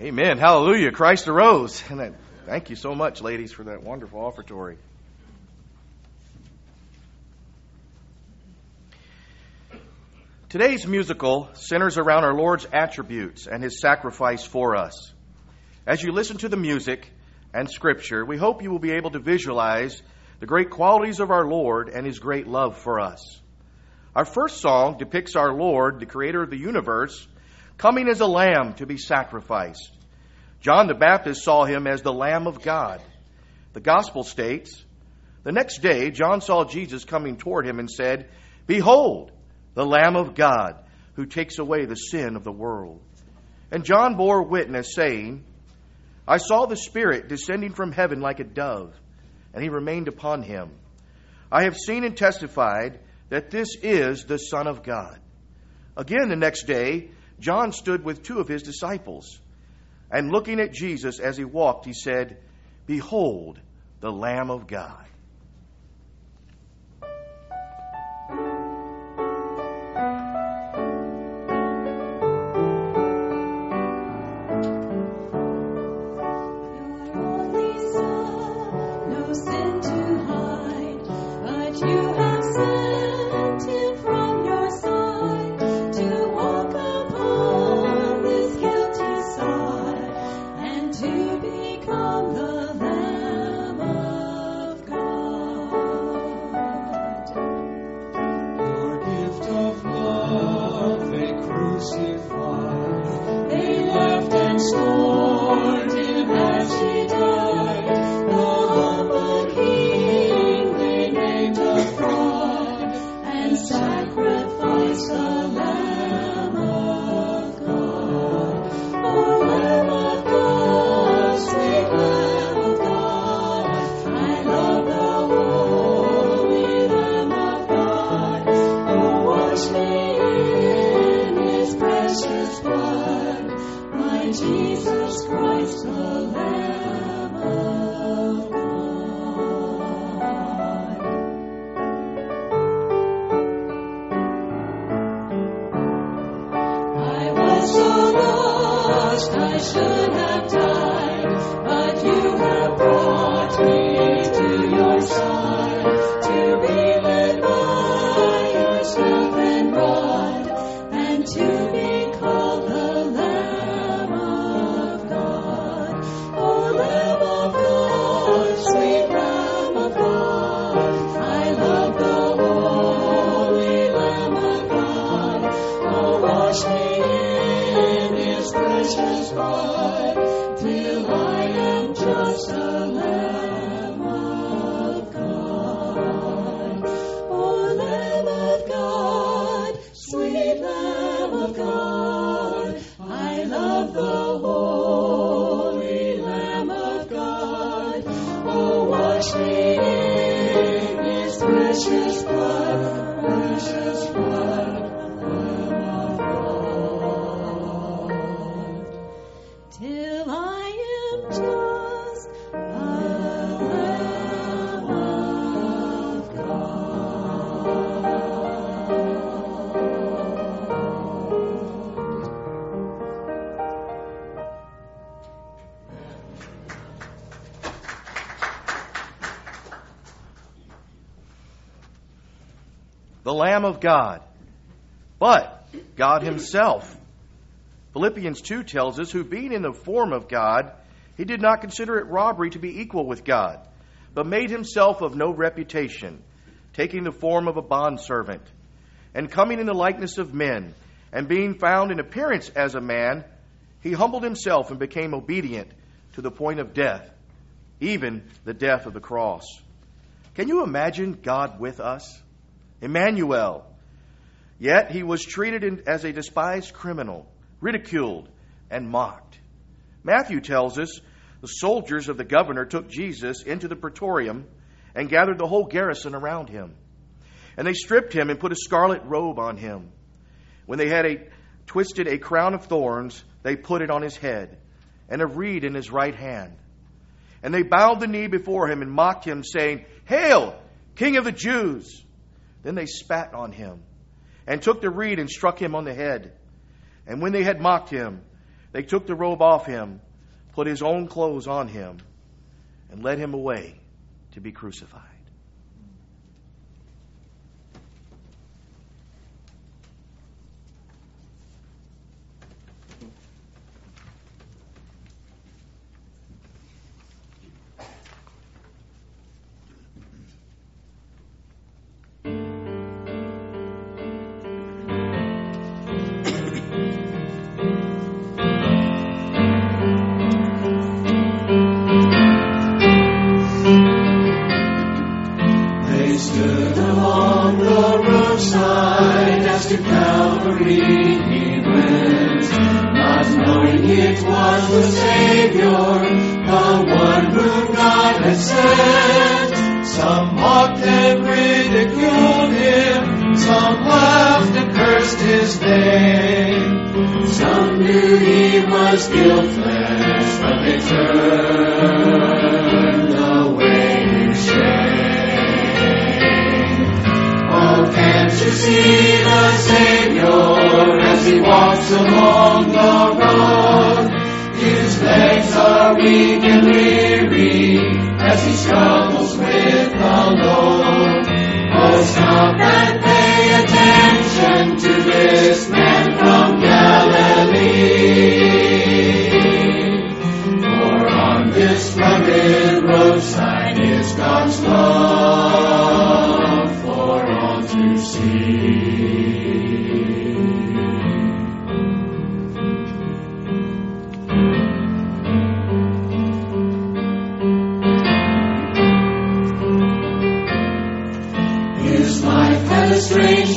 Amen. Hallelujah. Christ arose. And thank you so much, ladies, for that wonderful offertory. Today's musical centers around our Lord's attributes and his sacrifice for us. As you listen to the music and scripture, we hope you will be able to visualize the great qualities of our Lord and his great love for us. Our first song depicts our Lord, the creator of the universe, coming as a lamb to be sacrificed. John the Baptist saw him as the Lamb of God. The gospel states, The next day John saw Jesus coming toward him and said, Behold, the Lamb of God, who takes away the sin of the world. And John bore witness, saying, I saw the Spirit descending from heaven like a dove, and he remained upon him. I have seen and testified that this is the Son of God. Again, the next day, John stood with two of his disciples, and looking at Jesus as he walked, he said, Behold, the Lamb of God. Lamb of God, but God Himself. Philippians 2 tells us, who being in the form of God, he did not consider it robbery to be equal with God, but made himself of no reputation, taking the form of a bondservant, and coming in the likeness of men, and being found in appearance as a man, he humbled himself and became obedient to the point of death, even the death of the cross. Can you imagine God with us? Emmanuel. Yet he was treated in, as a despised criminal, ridiculed, and mocked. Matthew tells us the soldiers of the governor took Jesus into the praetorium and gathered the whole garrison around him. And they stripped him and put a scarlet robe on him. When they had a, twisted a crown of thorns, they put it on his head, and a reed in his right hand. And they bowed the knee before him and mocked him, saying, Hail, King of the Jews! Then they spat on him and took the reed and struck him on the head. And when they had mocked him, They took the robe off him, put his own clothes on him, and led him away to be crucified. Are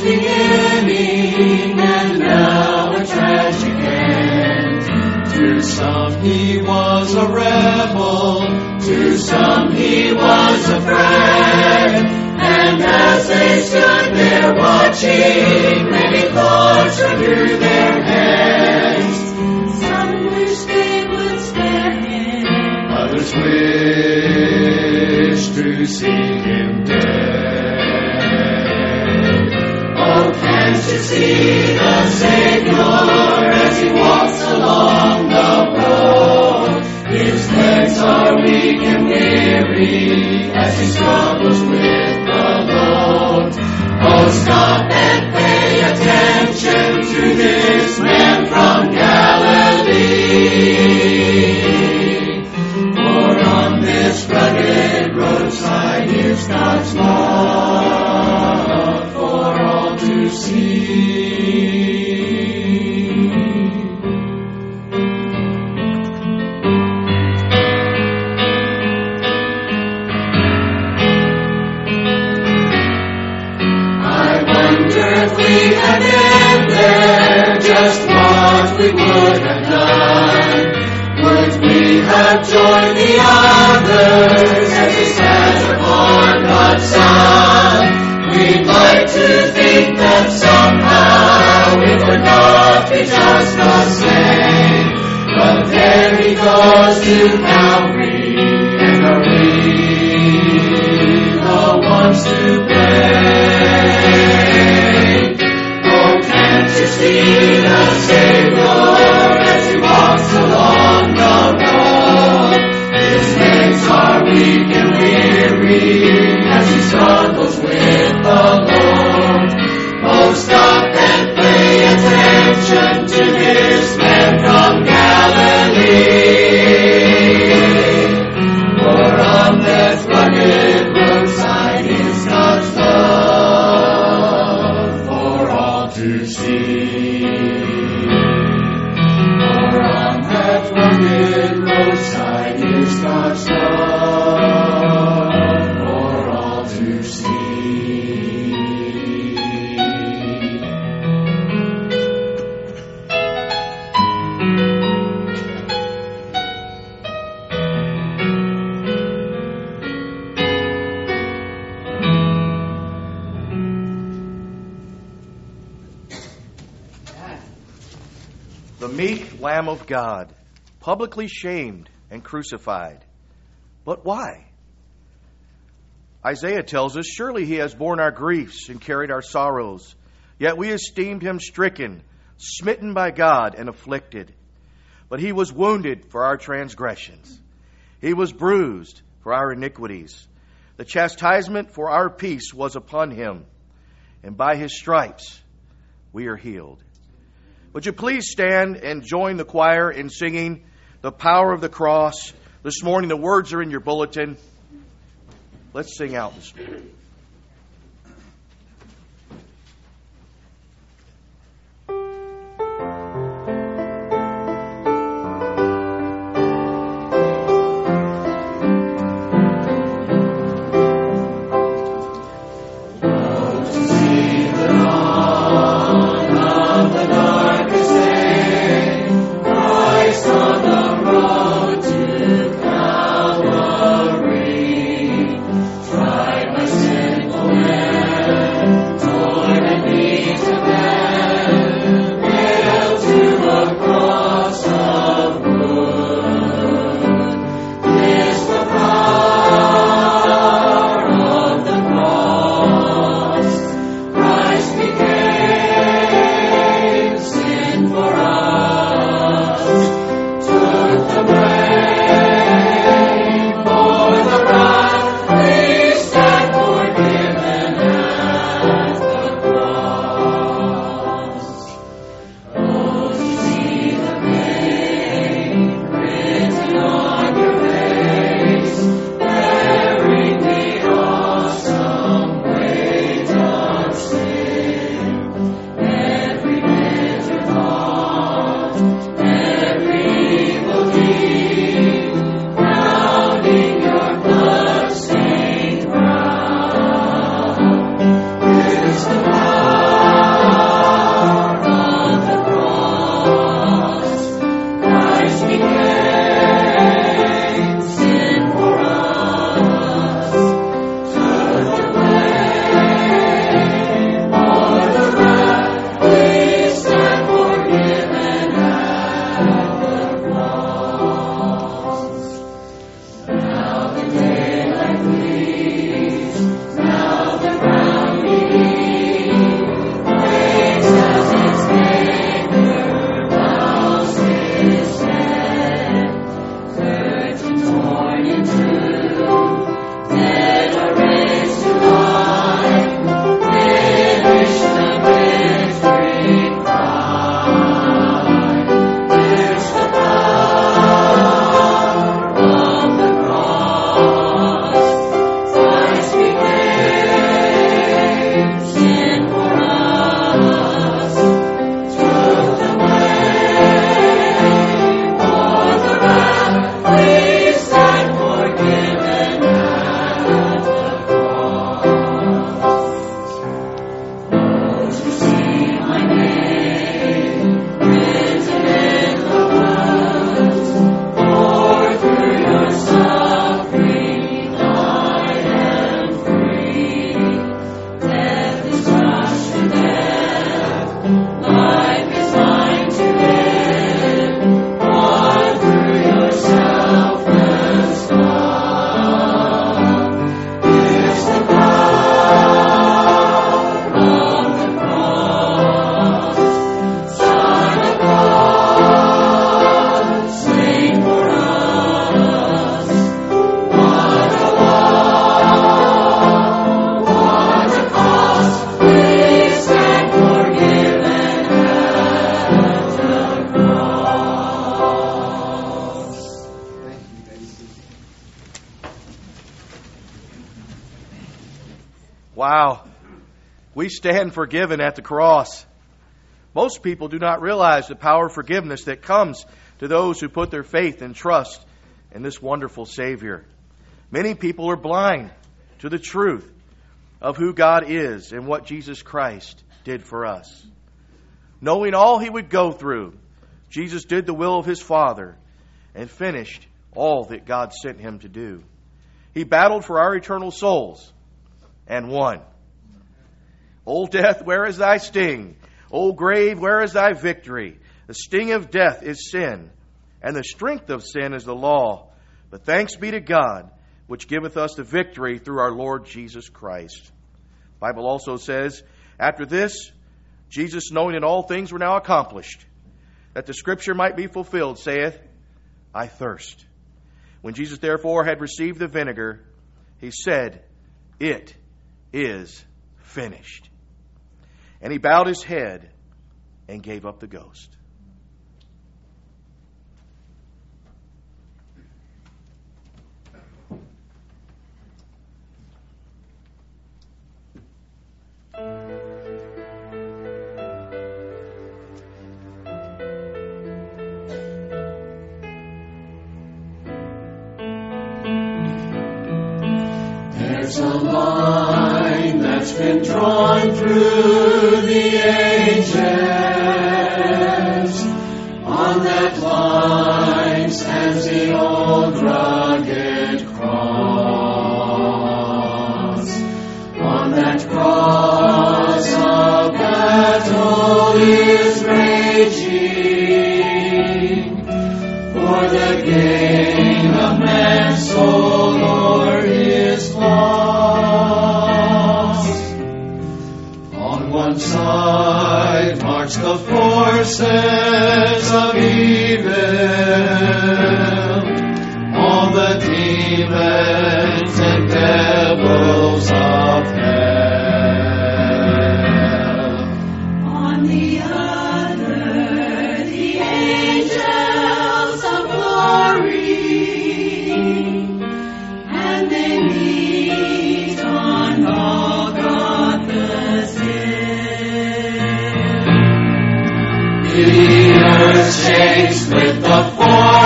beginning and now a tragic end. To some he was a rebel, to some he was a friend. And as they stood there watching, many thoughts ran through their heads. Some wish they would spare him. Others wish to see him dead. Can't see the Savior as he walks along the road? His legs are weak and weary as he struggles with the load. Oh, stop and pay attention to this man from Galilee. For on this rugged roadside is God's love for all to see. We would have done. Would we have joined the others as he stands upon God's Son? We'd like to think that somehow it would not be just the same. But there he goes to Calvary, and are we the ones to blame? Oh, can't you see meek Lamb of God, publicly shamed and crucified. But why? Isaiah tells us, Surely he has borne our griefs and carried our sorrows. Yet we esteemed him stricken, smitten by God, and afflicted. But he was wounded for our transgressions, he was bruised for our iniquities. The chastisement for our peace was upon him, and by his stripes we are healed. Would you please stand and join the choir in singing The Power of the Cross? This morning, the words are in your bulletin. Let's sing out this morning. Stand forgiven at the cross. Most people do not realize the power of forgiveness that comes to those who put their faith and trust in this wonderful Savior. Many people are blind to the truth of who God is and what Jesus Christ did for us. Knowing all he would go through, Jesus did the will of his Father and finished all that God sent him to do. He battled for our eternal souls and won. O death, where is thy sting? O grave, where is thy victory? The sting of death is sin, and the strength of sin is the law. But thanks be to God, which giveth us the victory through our Lord Jesus Christ. The Bible also says, after this, Jesus, knowing that all things were now accomplished, that the scripture might be fulfilled, saith, I thirst. When Jesus therefore had received the vinegar, he said, It is finished. And he bowed his head and gave up the ghost. That's been drawn through the ages. On that line stands the old rugged cross. On that cross a battle is raging for the gain march the forces of evil, all the demons and devils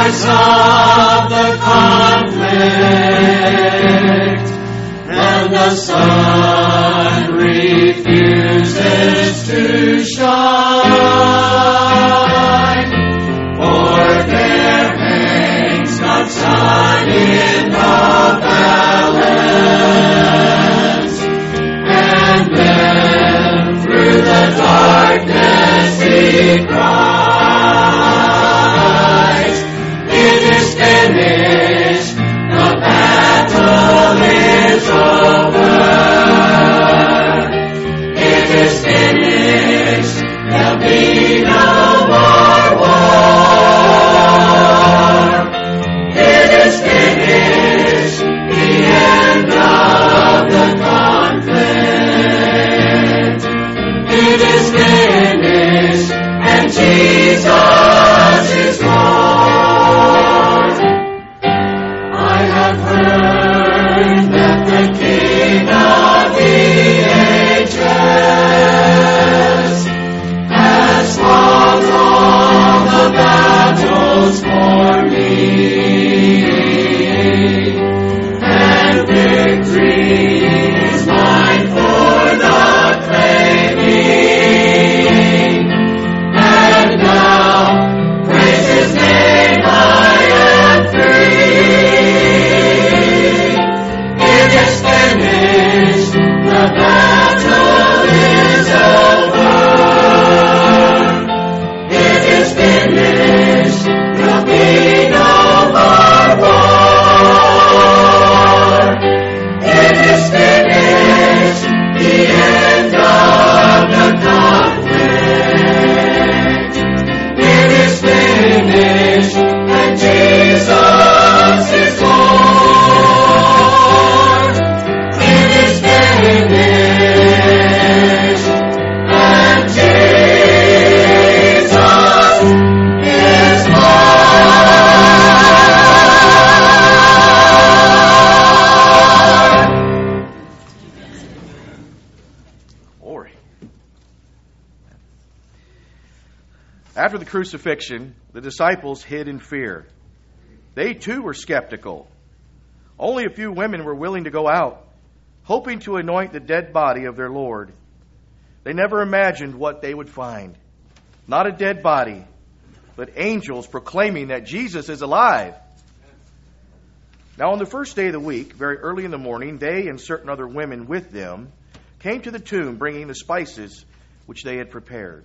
of the conflict, and the sun refuses to shine. For there hangs God's Son in the balance, and then through the darkness he cries, crucifixion, the disciples hid in fear. They too were skeptical. Only a few women were willing to go out, hoping to anoint the dead body of their Lord. They never imagined what they would find. Not a dead body, but angels proclaiming that Jesus is alive. Now, on the first day of the week, very early in the morning, they and certain other women with them came to the tomb bringing the spices which they had prepared.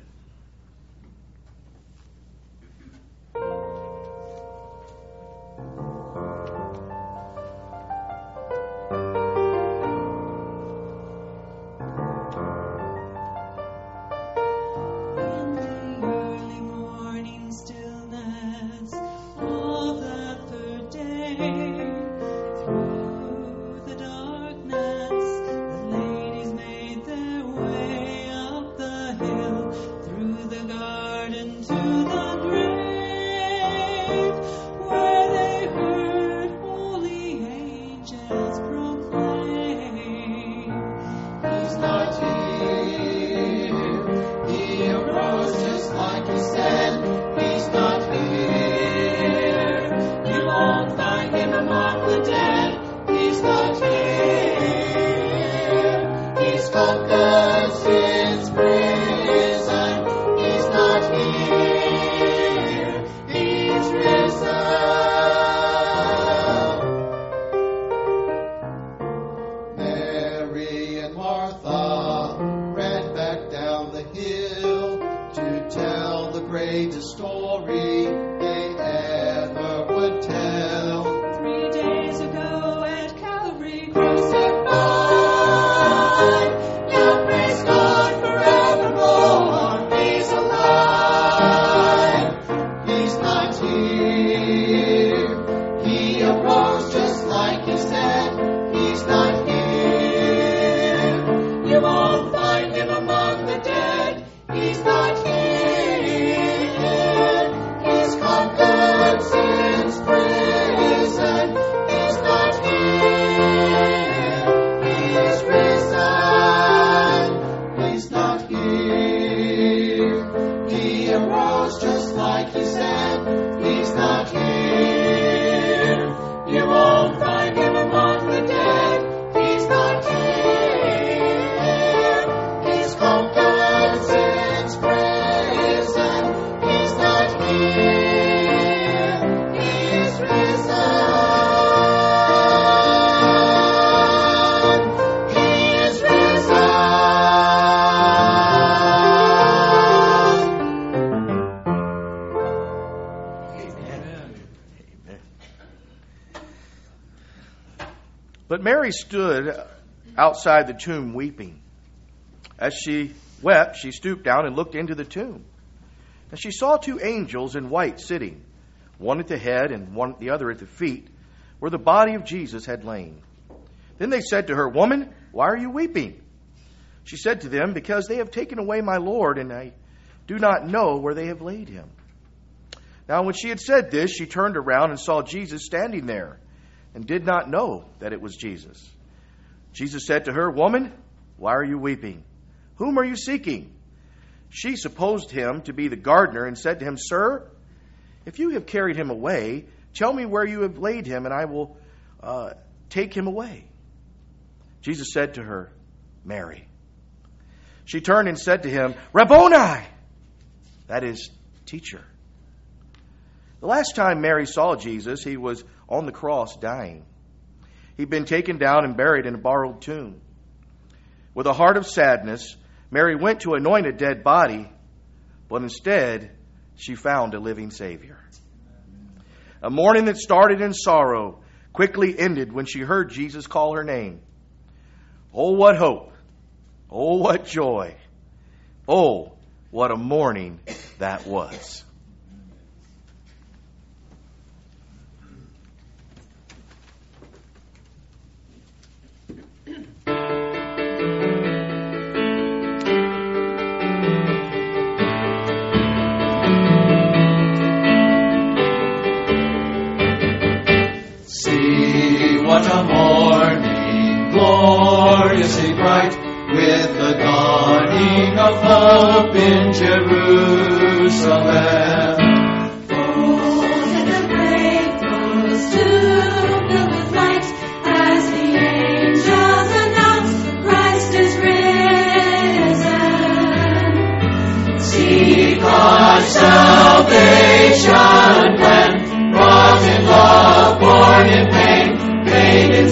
Stood outside the tomb weeping. As she wept, she stooped down and looked into the tomb. And she saw two angels in white sitting, one at the head and one the other at the feet, where the body of Jesus had lain. Then they said to her, Woman, why are you weeping? She said to them, Because they have taken away my Lord, and I do not know where they have laid him. Now, when she had said this, she turned around and saw Jesus standing there, and did not know that it was Jesus. Jesus said to her, Woman, why are you weeping? Whom are you seeking? She supposed him to be the gardener and said to him, Sir, if you have carried him away, tell me where you have laid him, and I will uh, take him away. Jesus said to her, Mary. She turned and said to him, Rabboni! That is, teacher. The last time Mary saw Jesus, he was on the cross dying. He'd been taken down and buried in a borrowed tomb. With a heart of sadness, Mary went to anoint a dead body, but instead she found a living Savior. A morning that started in sorrow quickly ended when she heard Jesus call her name. Oh, what hope! Oh, what joy! Oh, what a morning that was. Gloriously bright, with the dawning of hope in Jerusalem. God's salvation plan, wrought in love, born in pain, paid in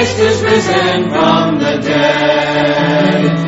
Christ is risen from the dead.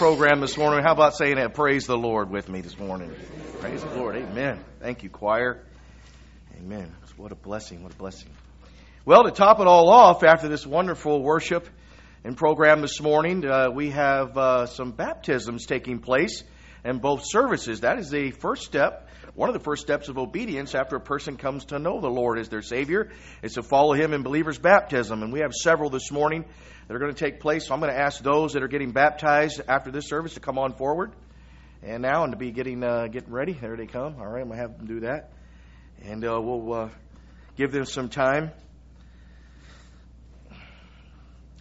Program this morning, how about saying that? Praise the Lord with me this morning. Praise the Lord. Amen. Thank you, choir. Amen. What a blessing. What a blessing. Well, to top it all off, after this wonderful worship and program this morning, uh, we have uh, some baptisms taking place in both services. That is the first step, one of the first steps of obedience after a person comes to know the Lord as their Savior, is to follow Him in believer's baptism. And we have several this morning that are going to take place. So I'm going to ask those that are getting baptized after this service to come on forward. And now, and to be getting uh, getting ready. There they come. All right, I'm going to have them do that. And uh, we'll uh, give them some time.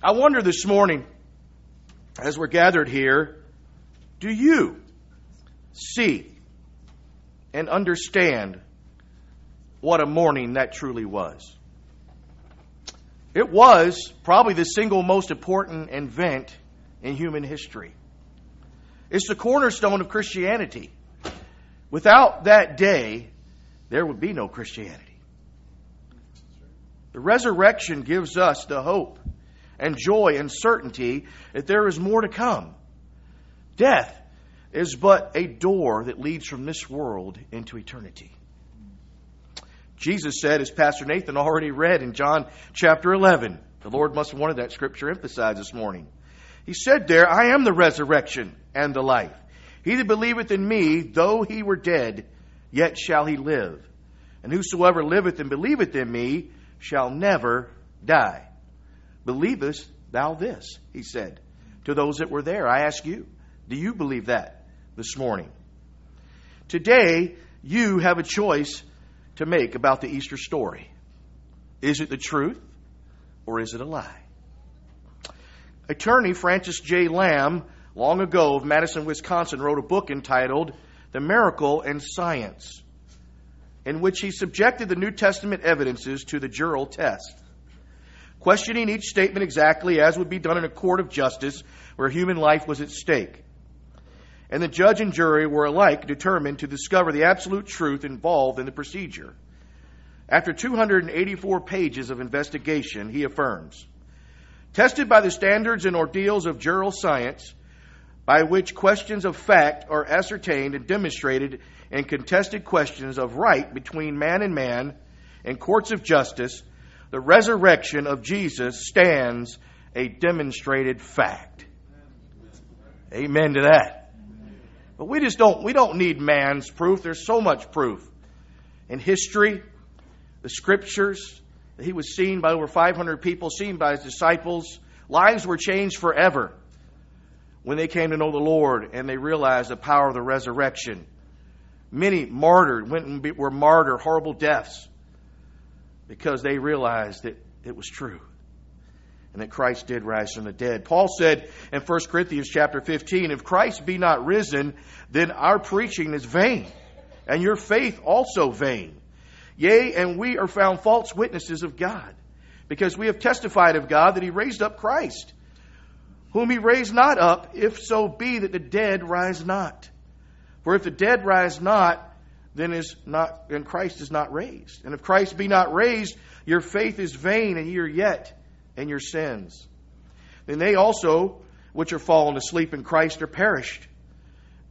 I wonder this morning, as we're gathered here, do you see and understand what a morning that truly was? It was probably the single most important event in human history. It's the cornerstone of Christianity. Without that day, there would be no Christianity. The resurrection gives us the hope and joy and certainty that there is more to come. Death is but a door that leads from this world into eternity. Jesus said, as Pastor Nathan already read in John chapter 11, the Lord must have wanted that scripture emphasized this morning. He said there, I am the resurrection and the life. He that believeth in me, though he were dead, yet shall he live. And whosoever liveth and believeth in me shall never die. Believest thou this? He said to those that were there. I ask you, do you believe that this morning? Today, you have a choice to make about the Easter story. Is it the truth or is it a lie? Attorney Francis J. Lamb, long ago of Madison, Wisconsin, wrote a book entitled The Miracle and Science, in which he subjected the New Testament evidences to the Jural test questioning each statement exactly as would be done in a court of justice where human life was at stake. And the judge and jury were alike determined to discover the absolute truth involved in the procedure. After 284 pages of investigation, he affirms Tested by the standards and ordeals of jural science, by which questions of fact are ascertained and demonstrated in contested questions of right between man and man in courts of justice, the resurrection of Jesus stands a demonstrated fact. Amen to that. But we just don't we don't need man's proof. There's so much proof. In history, the scriptures, that he was seen by over 500 people, seen by his disciples. Lives were changed forever when they came to know the Lord and they realized the power of the resurrection. Many martyred, went and were martyred, horrible deaths, because they realized that it was true and that Christ did rise from the dead. Paul said in 1 Corinthians chapter 15, if Christ be not risen, then our preaching is vain, and your faith also vain. Yea, and we are found false witnesses of God, because we have testified of God that he raised up Christ, whom he raised not up, if so be that the dead rise not. For if the dead rise not, then is not then Christ is not raised. And if Christ be not raised, your faith is vain, and ye are yet and your sins. Then they also, which are fallen asleep in Christ, are perished.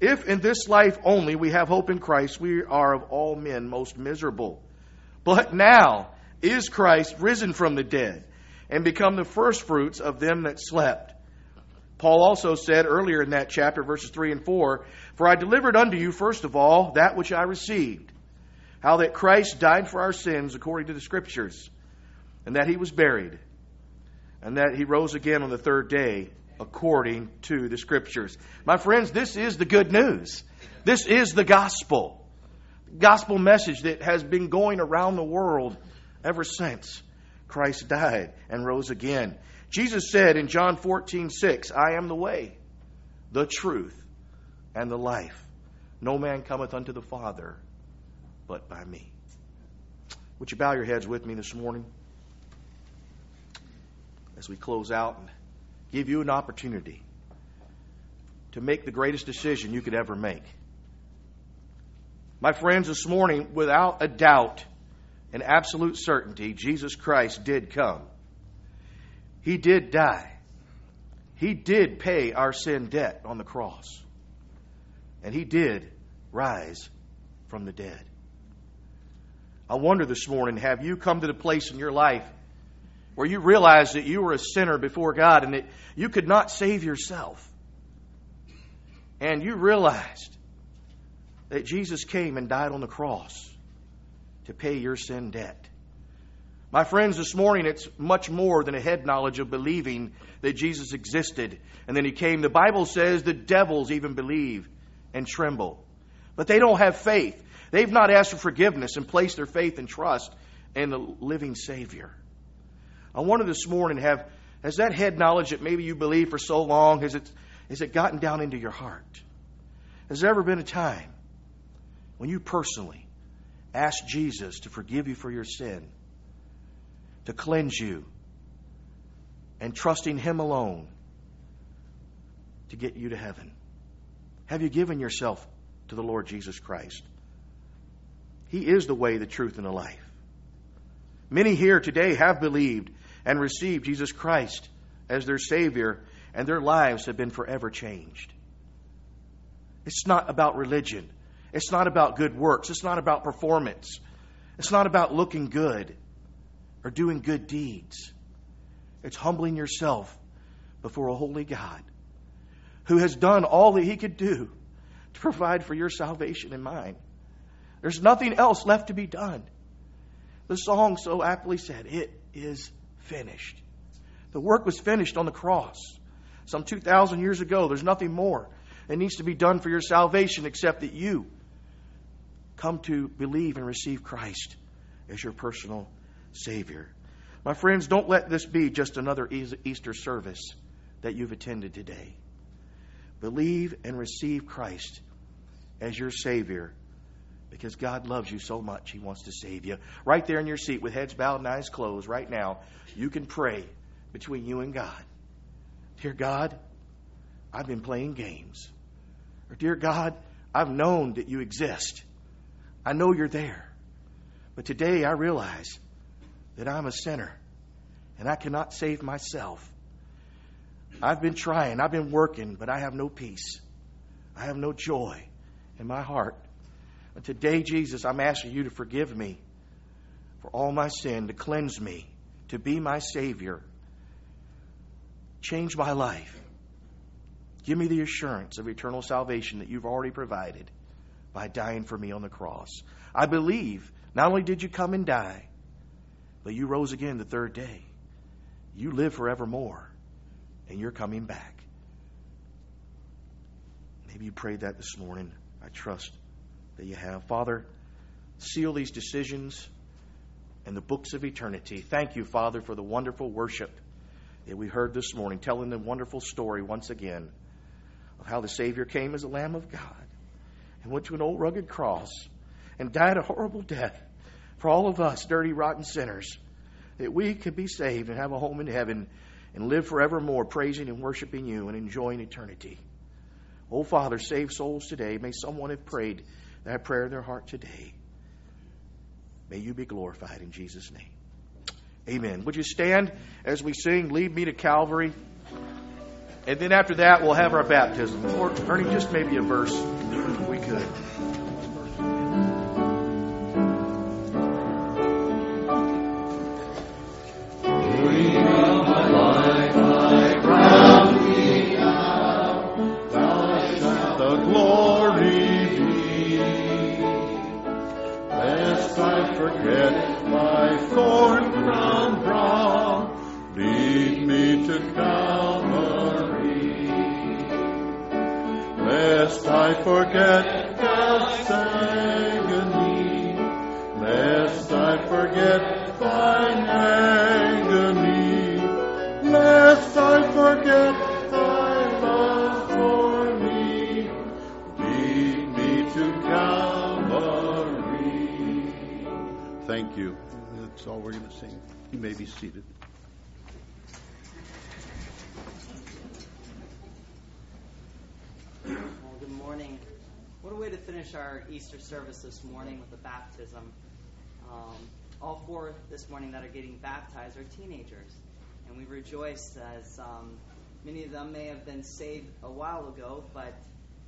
If in this life only we have hope in Christ, we are of all men most miserable. But now is Christ risen from the dead and become the firstfruits of them that slept. Paul also said earlier in that chapter, verses 3 and 4, For I delivered unto you, first of all, that which I received, how that Christ died for our sins according to the Scriptures, and that he was buried and that he rose again on the third day according to the scriptures. My friends, this is the good news. This is the gospel. Gospel message that has been going around the world ever since Christ died and rose again. Jesus said in John 14, 6, I am the way, the truth, and the life. No man cometh unto the Father but by me. Would you bow your heads with me this morning? As we close out and give you an opportunity to make the greatest decision you could ever make. My friends, this morning, without a doubt and absolute certainty, Jesus Christ did come. He did die. He did pay our sin debt on the cross. And He did rise from the dead. I wonder this morning have you come to the place in your life where you realized that you were a sinner before God and that you could not save yourself. And you realized that Jesus came and died on the cross to pay your sin debt. My friends, this morning it's much more than a head knowledge of believing that Jesus existed and then he came. The Bible says the devils even believe and tremble. But they don't have faith. They've not asked for forgiveness and placed their faith and trust in the living Savior. I wonder this morning have has that head knowledge that maybe you believe for so long has it has it gotten down into your heart? Has there ever been a time when you personally asked Jesus to forgive you for your sin, to cleanse you, and trusting Him alone to get you to heaven? Have you given yourself to the Lord Jesus Christ? He is the way, the truth, and the life. Many here today have believed and received Jesus Christ as their Savior, and their lives have been forever changed. It's not about religion. It's not about good works. It's not about performance. It's not about looking good or doing good deeds. It's humbling yourself before a holy God who has done all that He could do to provide for your salvation and mine. There's nothing else left to be done. The song so aptly said, It is finished. The work was finished on the cross some 2,000 years ago. There's nothing more that needs to be done for your salvation except that you come to believe and receive Christ as your personal Savior. My friends, don't let this be just another Easter service that you've attended today. Believe and receive Christ as your Savior because God loves you so much, He wants to save you. Right there in your seat with heads bowed and eyes closed, right now, you can pray between you and God. Dear God, I've been playing games. Or, Dear God, I've known that you exist. I know you're there. But today I realize that I'm a sinner and I cannot save myself. I've been trying, I've been working, but I have no peace. I have no joy in my heart. And today, Jesus, I'm asking you to forgive me for all my sin, to cleanse me, to be my Savior. Change my life. Give me the assurance of eternal salvation that you've already provided by dying for me on the cross. I believe not only did you come and die, but you rose again the third day. You live forevermore, and you're coming back. Maybe you prayed that this morning. I trust that you have. Father, seal these decisions in the books of eternity. Thank you, Father, for the wonderful worship that we heard this morning, telling the wonderful story once again of how the Savior came as a Lamb of God and went to an old rugged cross and died a horrible death for all of us, dirty, rotten sinners, that we could be saved and have a home in heaven and live forevermore praising and worshiping you and enjoying eternity. Oh, Father, save souls today. May someone have prayed that prayer in their heart today. May you be glorified in Jesus' name. Amen. Would you stand as we sing, Lead Me to Calvary? And then after that, we'll have our baptism. Or, just maybe a verse, we could. Seated. Well, good morning. What a way to finish our Easter service this morning with a baptism. Um, all four this morning that are getting baptized are teenagers, and we rejoice as um, many of them may have been saved a while ago, but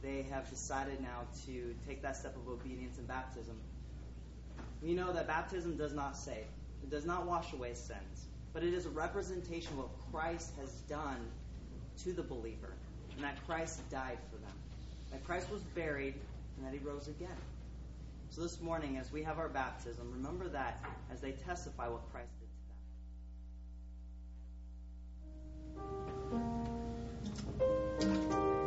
they have decided now to take that step of obedience in baptism. We know that baptism does not save, it does not wash away sins, but it is a representation of what Christ has done to the believer, and that Christ died for them, that Christ was buried, and that he rose again. So this morning, as we have our baptism, remember that as they testify what Christ did to them.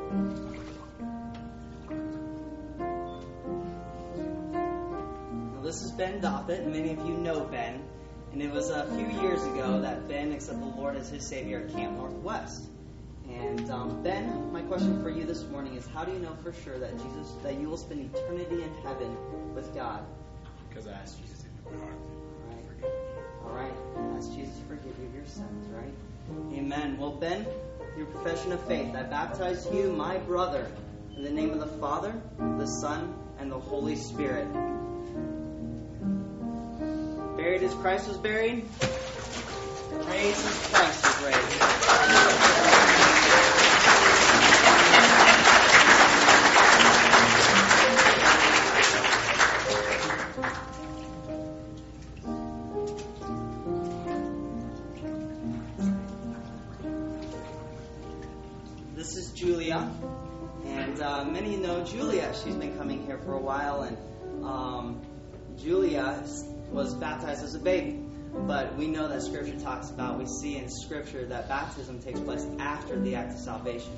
Now, this is Ben Doppett, and many of you know Ben. And it was a few years ago that Ben accepted the Lord as his Savior at Camp Northwest. And um, Ben, my question for you this morning is: How do you know for sure that Jesus, that you will spend eternity in heaven with God? Because I asked Jesus into my heart Right. to forgive me. All right. Ask Jesus to forgive you of your sins, right? Amen. Well, Ben, your profession of faith, I baptize you, my brother, in the name of the Father, the Son, and the Holy Spirit. Buried as Christ was buried, raised as Christ was raised. We know that Scripture talks about, we see in Scripture that baptism takes place after the act of salvation.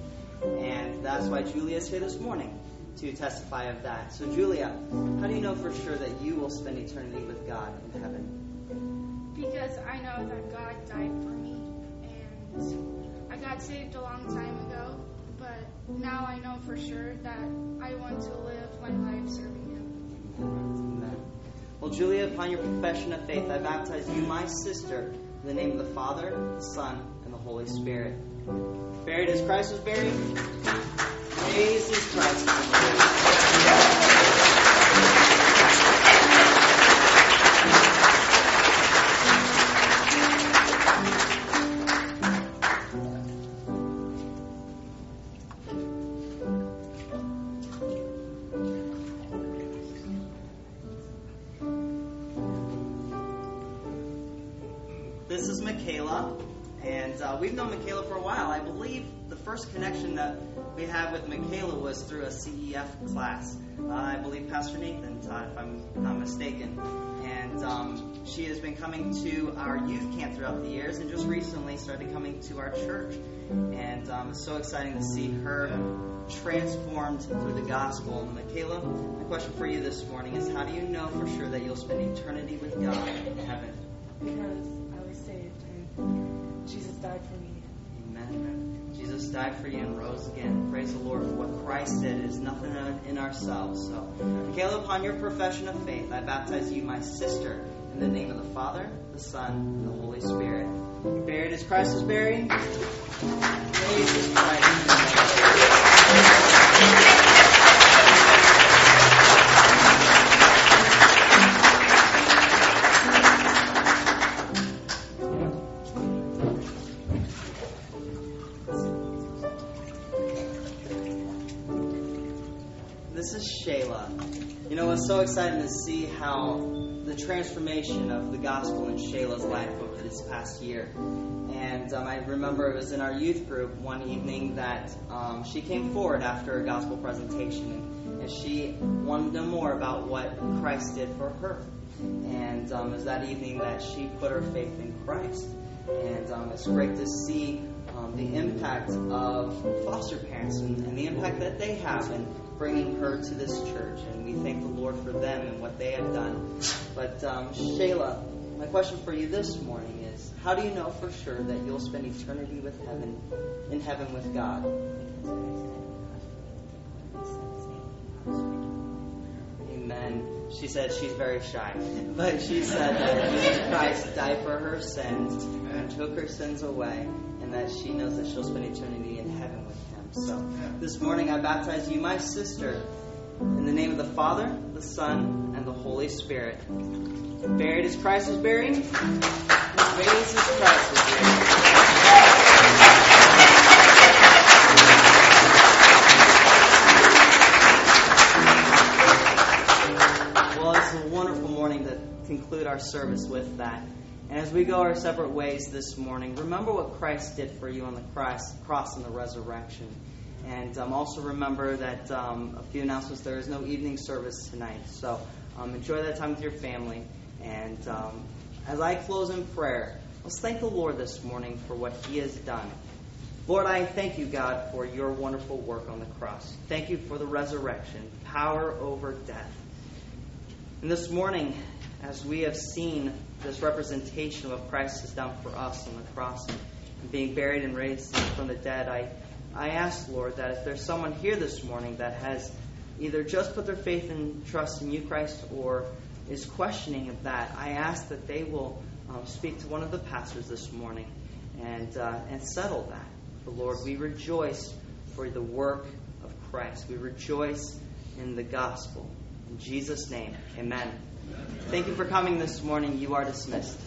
And that's why Julia is here this morning to testify of that. So, Julia, how do you know for sure that you will spend eternity with God in heaven? Because I know that God died for me, and I got saved a long time ago, but now I know for sure that I want to live my life serving Him. Amen. Well, Julia, upon your profession of faith, I baptize you, my sister, in the name of the Father, the Son, and the Holy Spirit. Buried as Christ was buried, as Christ was Michaela, and uh, we've known Michaela for a while. I believe the first connection that we had with Michaela was through a CEF class. Uh, I believe Pastor Nathan taught, if I'm not mistaken. And um, she has been coming to our youth camp throughout the years, and just recently started coming to our church. And um, it's so exciting to see her transformed through the gospel. Michaela, my question for you this morning is: How do you know for sure that you'll spend eternity with God in heaven? Died for me. Amen. Jesus died for you and rose again. Praise the Lord for what Christ did. It is nothing in ourselves. So, Michaela, upon your profession of faith, I baptize you, my sister, in the name of the Father, the Son, and the Holy Spirit. Buried as Christ was buried. Christ. Exciting to see how the transformation of the gospel in Shayla's life over this past year. And um, I remember it was in our youth group one evening that um, she came forward after a gospel presentation and, and she wanted to know more about what Christ did for her. And um, it was that evening that she put her faith in Christ. And um, it's great to see um, the impact of foster parents and, and the impact that they have in bringing her to this church. And we thank the Lord for them and what they have done. But um, Shayla, my question for you this morning is: How do you know for sure that you'll spend eternity with heaven, in heaven with God? Amen. She said she's very shy, but she said that Jesus Christ died for her sins and took her sins away, and that she knows that she'll spend eternity So this morning I baptize you, my sister, in the name of the Father, the Son, and the Holy Spirit. Buried as Christ was buried, raised as Christ was raised. Well, it's a wonderful morning to conclude our service with that. And as we go our separate ways this morning, remember what Christ did for you on the cross, and the resurrection. And um, also remember that um, a few announcements there is no evening service tonight. So um, enjoy that time with your family. And um, as I close in prayer, let's thank the Lord this morning for what He has done. Lord, I thank you, God, for your wonderful work on the cross. Thank you for the resurrection, power over death. And this morning, as we have seen this representation of what Christ has done for us on the cross and being buried and raised from the dead, I, I ask, Lord, that if there's someone here this morning that has either just put their faith and trust in you, Christ, or is questioning of that, I ask that they will um, speak to one of the pastors this morning and, uh, and settle that. For Lord, we rejoice for the work of Christ. We rejoice in the gospel. In Jesus' name, amen. Thank you for coming this morning. You are dismissed.